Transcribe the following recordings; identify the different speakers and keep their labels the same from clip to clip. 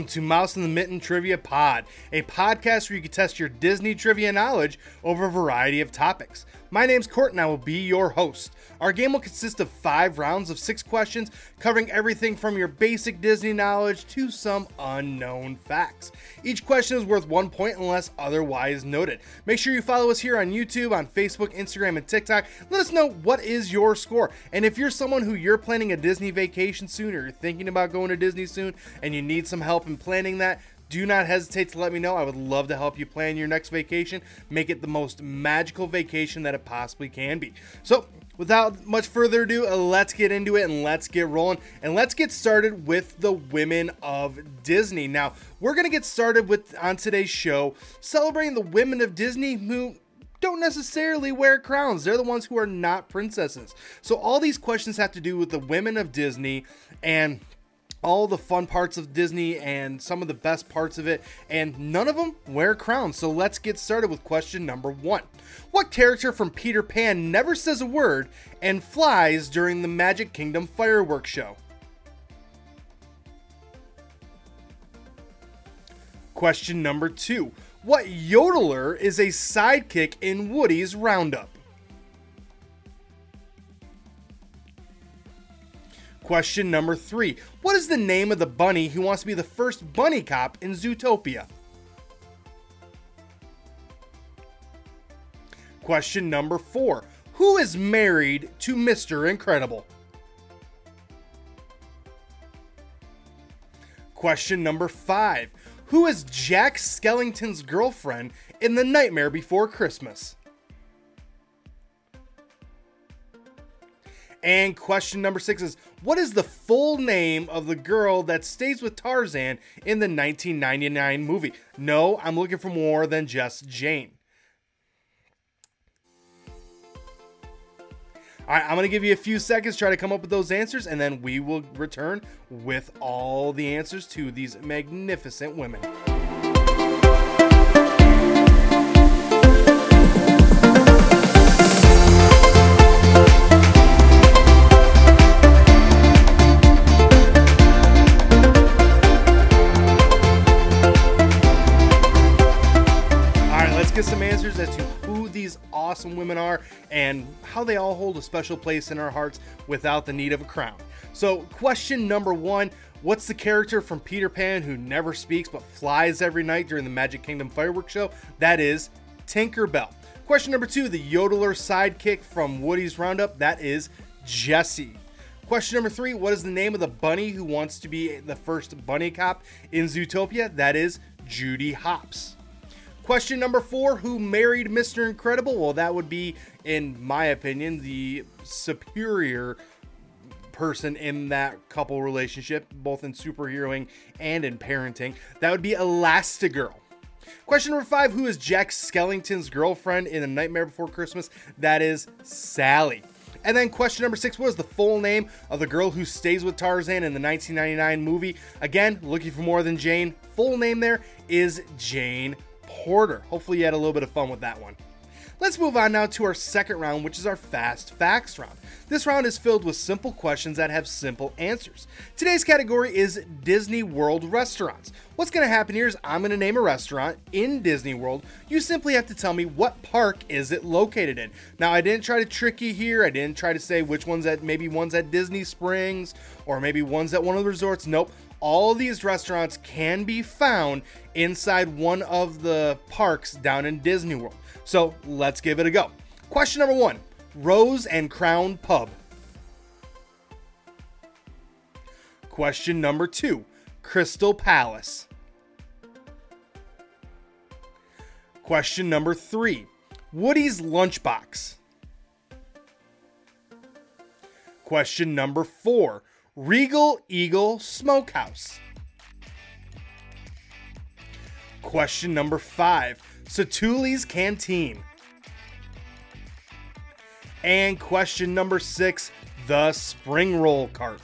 Speaker 1: welcome to Mouse in the Mitten Trivia Pod, a podcast where you can test your Disney trivia knowledge over a variety of topics. My name's Court and I will be your host. Our game will consist of five rounds of six questions, covering everything from your basic Disney knowledge to some unknown facts. Each question is worth one point unless otherwise noted. Make sure you follow us here on YouTube, on Facebook, Instagram, and TikTok. Let us know what is your score. And if you're someone who you're planning a Disney vacation soon or you're thinking about going to Disney soon and you need some help in planning that, do not hesitate to let me know. I would love to help you plan your next vacation, make it the most magical vacation that it possibly can be. So, without much further ado, let's get into it and let's get rolling. And let's get started with the women of Disney. Now, we're going to get started with on today's show celebrating the women of Disney who don't necessarily wear crowns. They're the ones who are not princesses. So all these questions have to do with the women of Disney and all the fun parts of Disney and some of the best parts of it, and none of them wear crowns. So let's get started with question number one. What character from Peter Pan never says a word and flies during the Magic Kingdom fireworks show? Question number two. What yodeler is a sidekick in Woody's Roundup? Question number three What is the name of the bunny who wants to be the first bunny cop in Zootopia? Question number four Who is married to Mr. Incredible? Question number five Who is Jack Skellington's girlfriend in The Nightmare Before Christmas? And question number six is What is the full name of the girl that stays with Tarzan in the 1999 movie? No, I'm looking for more than just Jane. All right, I'm going to give you a few seconds, try to come up with those answers, and then we will return with all the answers to these magnificent women. And how they all hold a special place in our hearts without the need of a crown. So, question number one What's the character from Peter Pan who never speaks but flies every night during the Magic Kingdom fireworks show? That is Tinkerbell. Question number two The yodeler sidekick from Woody's Roundup? That is Jessie. Question number three What is the name of the bunny who wants to be the first bunny cop in Zootopia? That is Judy Hopps. Question number four Who married Mr. Incredible? Well, that would be, in my opinion, the superior person in that couple relationship, both in superheroing and in parenting. That would be Elastigirl. Question number five Who is Jack Skellington's girlfriend in A Nightmare Before Christmas? That is Sally. And then question number six was the full name of the girl who stays with Tarzan in the 1999 movie. Again, looking for more than Jane. Full name there is Jane Porter. Hopefully, you had a little bit of fun with that one. Let's move on now to our second round, which is our Fast Facts round. This round is filled with simple questions that have simple answers. Today's category is Disney World restaurants. What's going to happen here is I'm going to name a restaurant in Disney World. You simply have to tell me what park is it located in. Now, I didn't try to trick you here. I didn't try to say which one's at maybe one's at Disney Springs or maybe one's at one of the resorts. Nope all these restaurants can be found inside one of the parks down in Disney World. So let's give it a go. Question number one Rose and Crown Pub. Question number two Crystal Palace. Question number three Woody's Lunchbox. Question number four Regal Eagle Smokehouse. Question number five Satu'li's Canteen. And question number six The Spring Roll Cart.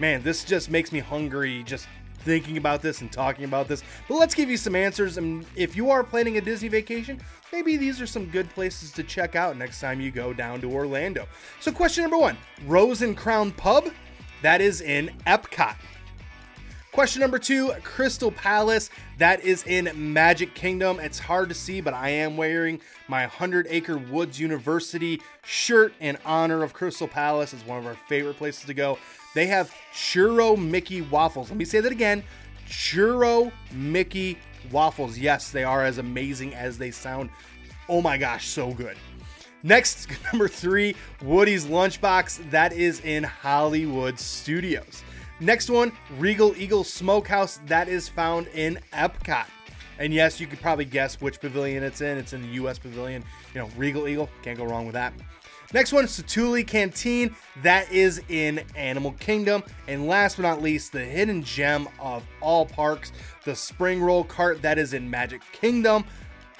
Speaker 1: Man, this just makes me hungry just thinking about this and talking about this. But let's give you some answers. And if you are planning a Disney vacation, maybe these are some good places to check out next time you go down to Orlando. So, question number one Rose and Crown Pub. That is in Epcot. Question number two Crystal Palace. That is in Magic Kingdom. It's hard to see, but I am wearing my 100 Acre Woods University shirt in honor of Crystal Palace. It's one of our favorite places to go. They have Churro Mickey waffles. Let me say that again Churro Mickey waffles. Yes, they are as amazing as they sound. Oh my gosh, so good. Next, number three, Woody's Lunchbox. That is in Hollywood Studios. Next one, Regal Eagle Smokehouse. That is found in Epcot. And yes, you could probably guess which pavilion it's in. It's in the U.S. pavilion. You know, Regal Eagle. Can't go wrong with that. Next one, Satu'li Canteen. That is in Animal Kingdom. And last but not least, the hidden gem of all parks, the Spring Roll Cart. That is in Magic Kingdom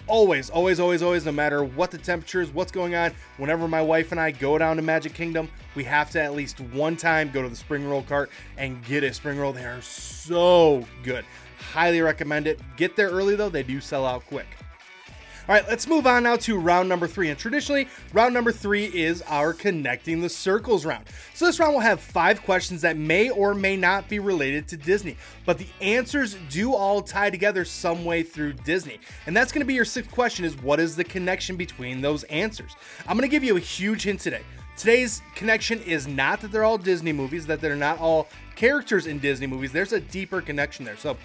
Speaker 1: always, always, always, always, no matter what the temperature is, what's going on, whenever my wife and I go down to Magic Kingdom, we have to at least one time go to the spring roll cart and get a spring roll. They are so good. Highly recommend it. Get there early though, they do sell out quick. All right, let's move on now to round number three. And traditionally, round number three is our connecting the circles round. So this round will have five questions that may or may not be related to Disney, but the answers do all tie together some way through Disney. And that's going to be your sixth question: is what is the connection between those answers? I'm going to give you a huge hint today. Today's connection is not that they're all Disney movies, that they're not all characters in Disney movies. There's a deeper connection there. So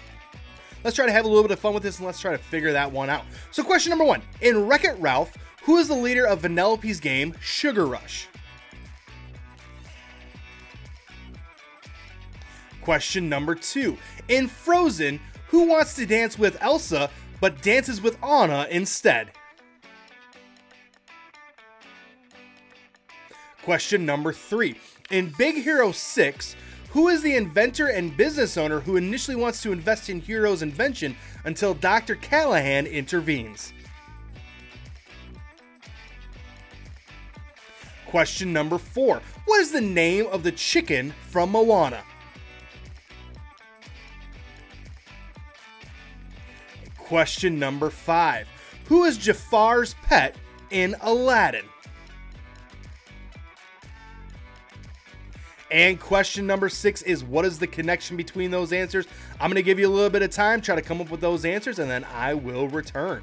Speaker 1: Let's try to have a little bit of fun with this and let's try to figure that one out. So, question number one In Wreck It Ralph, who is the leader of Vanellope's game Sugar Rush? Question number two In Frozen, who wants to dance with Elsa but dances with Anna instead? Question number three In Big Hero 6, who is the inventor and business owner who initially wants to invest in Hero's invention until Dr. Callahan intervenes? Question number four What is the name of the chicken from Moana? Question number five Who is Jafar's pet in Aladdin? And question number six is what is the connection between those answers? I'm going to give you a little bit of time, try to come up with those answers, and then I will return.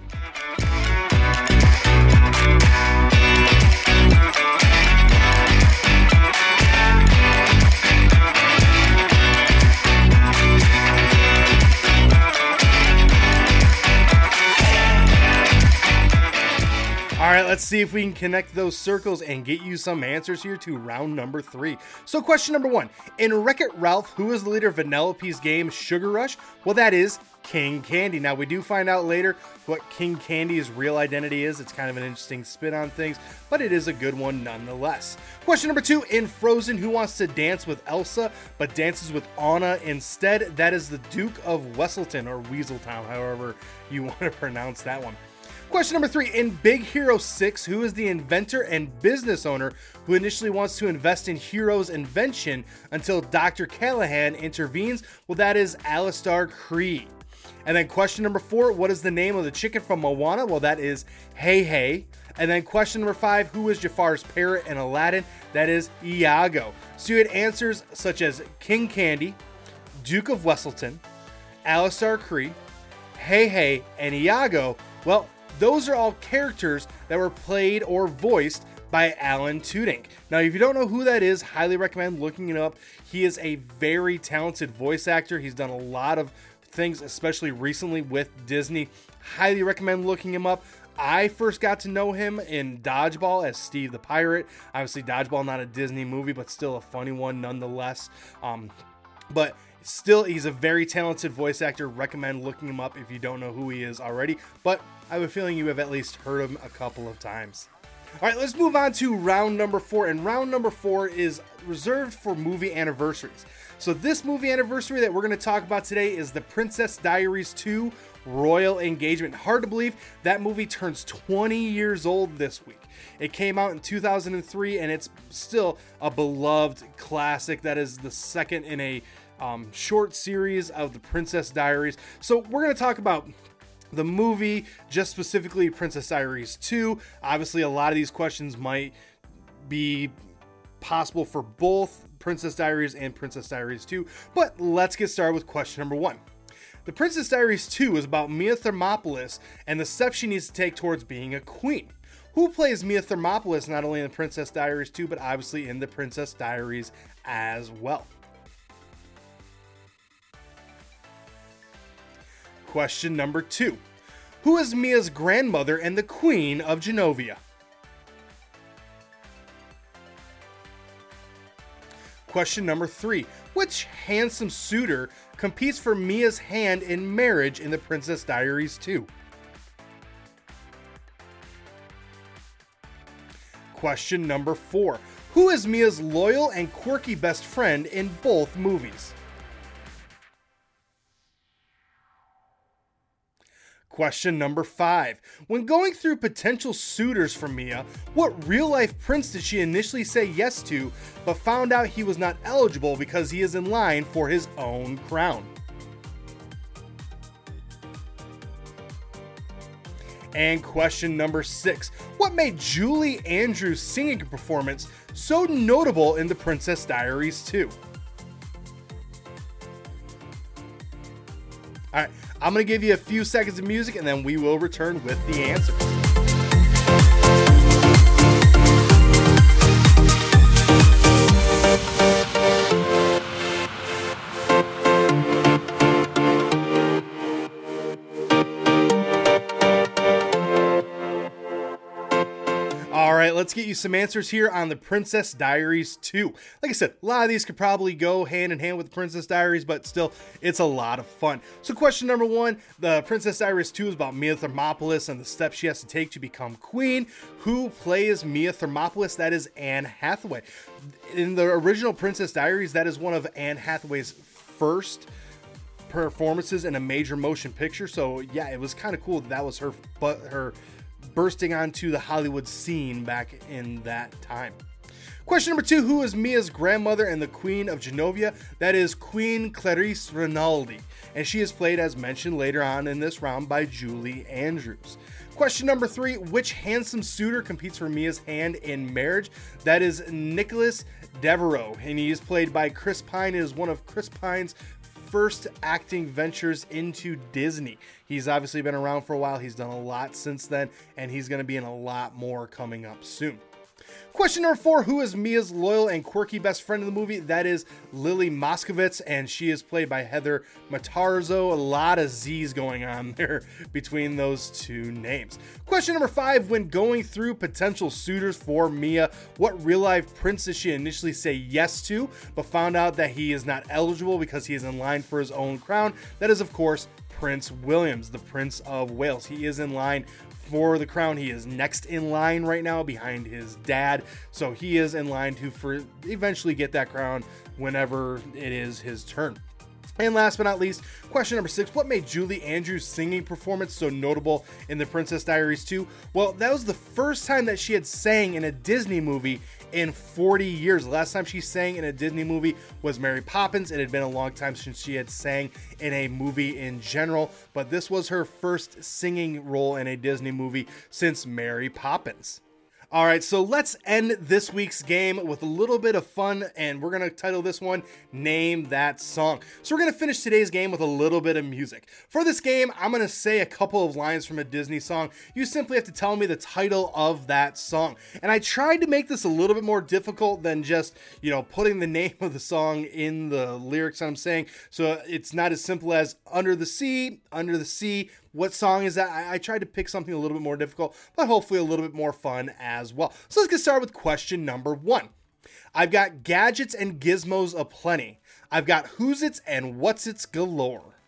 Speaker 1: Let's see if we can connect those circles and get you some answers here to round number three. So, question number one In Wreck It Ralph, who is the leader of Vanellope's game Sugar Rush? Well, that is King Candy. Now, we do find out later what King Candy's real identity is. It's kind of an interesting spin on things, but it is a good one nonetheless. Question number two In Frozen, who wants to dance with Elsa but dances with Anna instead? That is the Duke of Weselton or Weaseltown, however you want to pronounce that one. Question number three In Big Hero 6, who is the inventor and business owner who initially wants to invest in Hero's invention until Dr. Callahan intervenes? Well, that is Alistair Krei. And then question number four What is the name of the chicken from Moana? Well, that is Heihei. And then question number five Who is Jafar's parrot in Aladdin? That is Iago. So you had answers such as King Candy, Duke of Weselton, Alistair Krei, Hey Hey, and Iago. Well, those are all characters that were played or voiced by Alan Tudyk. Now, if you don't know who that is, highly recommend looking it up. He is a very talented voice actor. He's done a lot of things, especially recently with Disney. Highly recommend looking him up. I first got to know him in Dodgeball as Steve the Pirate. Obviously, Dodgeball not a Disney movie, but still a funny one nonetheless. Um, but still, he's a very talented voice actor. Recommend looking him up if you don't know who he is already. But I have a feeling you have at least heard him a couple of times. All right, let's move on to round number four. And round number four is reserved for movie anniversaries. So, this movie anniversary that we're going to talk about today is The Princess Diaries 2 Royal Engagement. Hard to believe that movie turns 20 years old this week. It came out in 2003 and it's still a beloved classic that is the second in a um, short series of The Princess Diaries. So, we're going to talk about the movie, just specifically Princess Diaries 2. Obviously, a lot of these questions might be possible for both Princess Diaries and Princess Diaries 2. But let's get started with question number one. The Princess Diaries 2 is about Mia Thermopolis and the steps she needs to take towards being a queen. Who plays Mia Thermopolis not only in the Princess Diaries 2, but obviously in the Princess Diaries as well? Question number two Who is Mia's grandmother and the Queen of Genovia? Question number three Which handsome suitor competes for Mia's hand in marriage in The Princess Diaries 2? Question number four Who is Mia's loyal and quirky best friend in both movies? Question number five. When going through potential suitors for Mia, what real life prince did she initially say yes to, but found out he was not eligible because he is in line for his own crown? And question number six What made Julie Andrews' singing performance so notable in The Princess Diaries 2? I'm going to give you a few seconds of music and then we will return with the answers. Let's get you some answers here on the Princess Diaries 2. Like I said, a lot of these could probably go hand in hand with the Princess Diaries, but still, it's a lot of fun. So, question number one the Princess Diaries 2 is about Mia Thermopolis and the steps she has to take to become queen. Who plays Mia Thermopolis? That is Anne Hathaway. In the original Princess Diaries, that is one of Anne Hathaway's first performances in a major motion picture. So yeah, it was kind of cool that, that was her but her bursting onto the Hollywood scene back in that time. Question number two Who is Mia's grandmother and the Queen of Genovia? That is Queen Clarice Rinaldi, and she is played, as mentioned later on in this round, by Julie Andrews. Question number three Which handsome suitor competes for Mia's hand in marriage? That is Nicholas Devereaux, and he is played by Chris Pine. It is one of Chris Pine's first acting ventures into Disney. He's obviously been around for a while, he's done a lot since then, and he's going to be in a lot more coming up soon. Question number four Who is Mia's loyal and quirky best friend in the movie? That is Lilly Moscovitz, and she is played by Heather Matarazzo. A lot of Z's going on there between those two names. Question number five When going through potential suitors for Mia, what real life prince did she initially say yes to, but found out that he is not eligible because he is in line for his own crown? That is, of course, Prince Williams, the Prince of Wales. He is in line for the crown. He is next in line right now behind his dad. So he is in line to for eventually get that crown whenever it is his turn. And last but not least, question number six What made Julie Andrews' singing performance so notable in The Princess Diaries 2? Well, that was the first time that she had sang in a Disney movie in 40 years. The last time she sang in a Disney movie was Mary Poppins. It had been a long time since she had sang in a movie in general, but this was her first singing role in a Disney movie since Mary Poppins. All right, so let's end this week's game with a little bit of fun, and we're gonna title this one Name That Song. So, we're gonna finish today's game with a little bit of music. For this game, I'm gonna say a couple of lines from a Disney song. You simply have to tell me the title of that song. And I tried to make this a little bit more difficult than just, you know, putting the name of the song in the lyrics I'm saying. So, it's not as simple as Under the Sea, Under the Sea what song is that? I, I, tried to pick something a little bit more difficult, but hopefully a little bit more fun as well. So let's get started with question number one. I've got gadgets and gizmos aplenty. I've got who's its and what's its galore.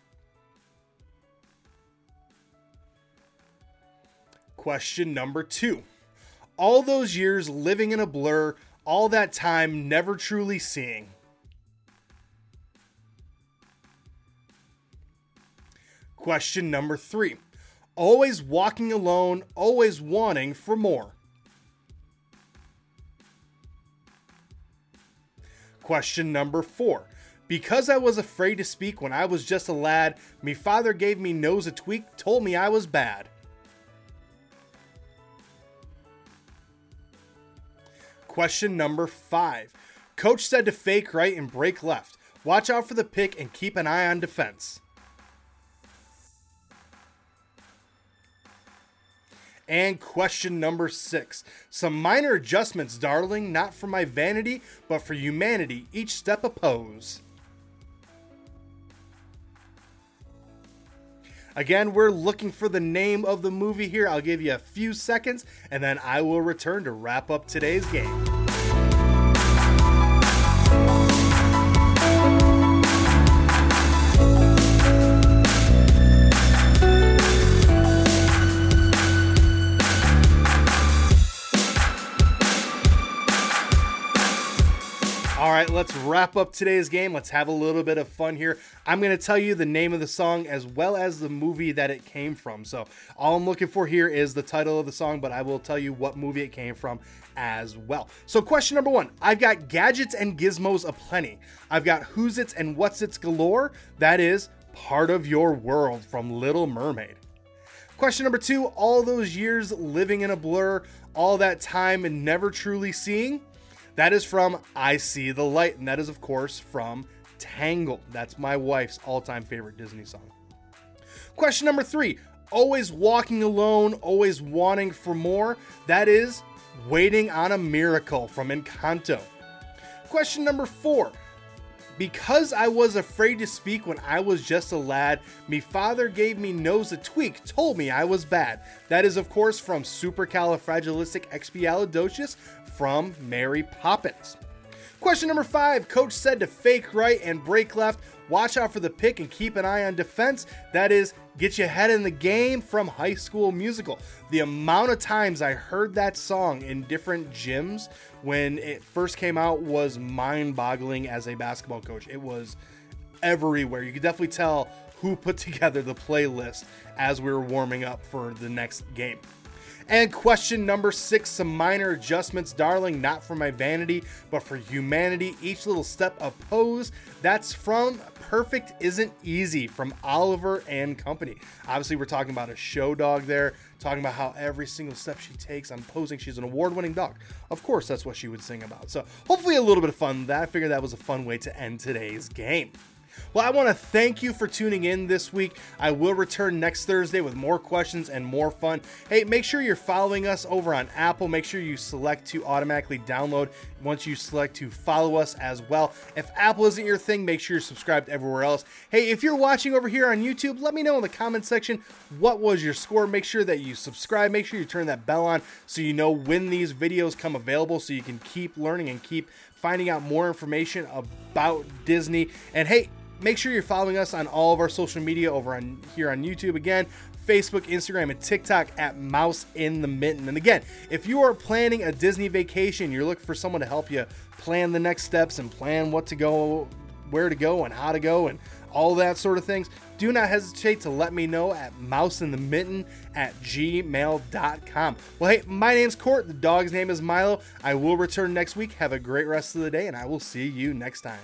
Speaker 1: Question number two. All those years living in a blur, all that time never truly seeing. Question number three always walking alone, always wanting for more. Question number four. Because I was afraid to speak when I was just a lad, me father gave me nose a tweak, told me I was bad. Question number five. Coach said to fake right and break left. Watch out for the pick and keep an eye on defense. And question number six. Some minor adjustments, darling, not for my vanity, but for humanity, each step a pose. Again, we're looking for the name of the movie here. I'll give you a few seconds and then I will return to wrap up today's game. Let's wrap up today's game. Let's have a little bit of fun here. I'm going to tell you the name of the song as well as the movie that it came from. So, all I'm looking for here is the title of the song, but I will tell you what movie it came from as well. So, question number one I've got gadgets and gizmos aplenty. I've got who's it's and what's it's galore. That is part of your world from Little Mermaid. Question number two all those years living in a blur, all that time and never truly seeing. That is from I See the Light, and that is, of course, from Tangled. That's my wife's all time favorite Disney song. Question number three Always walking alone, always wanting for more. That is Waiting on a Miracle from Encanto. Question number four because I was afraid to speak when I was just a lad, me father gave me nose a tweak, told me I was bad. That is, of course, from Supercalifragilisticexpialidocious from Mary Poppins. Question number five Coach said to fake right and break left. Watch out for the pick and keep an eye on defense. That is, get you ahead in the game from High School Musical. The amount of times I heard that song in different gyms when it first came out was mind boggling as a basketball coach. It was everywhere. You could definitely tell who put together the playlist as we were warming up for the next game. And question number six some minor adjustments, darling, not for my vanity, but for humanity. Each little step a pose. That's from Perfect Isn't Easy from Oliver and Company. Obviously, we're talking about a show dog there, talking about how every single step she takes, I'm posing she's an award winning dog. Of course, that's what she would sing about. So, hopefully, a little bit of fun. That I figured that was a fun way to end today's game. Well, I want to thank you for tuning in this week. I will return next Thursday with more questions and more fun. Hey, make sure you're following us over on Apple. Make sure you select to automatically download once you select to follow us as well. If Apple isn't your thing, make sure you're subscribed everywhere else. Hey, if you're watching over here on YouTube, let me know in the comment section what was your score. Make sure that you subscribe. Make sure you turn that bell on so you know when these videos come available so you can keep learning and keep finding out more information about Disney. And hey, Make sure you're following us on all of our social media over on here on YouTube again. Facebook, Instagram, and TikTok at Mouse in the Mitten. And again, if you are planning a Disney vacation, you're looking for someone to help you plan the next steps and plan what to go, where to go, and how to go, and all that sort of things, do not hesitate to let me know at mouseinthemitten at gmail.com. Well, hey, my name's Court. The dog's name is Milo. I will return next week. Have a great rest of the day, and I will see you next time.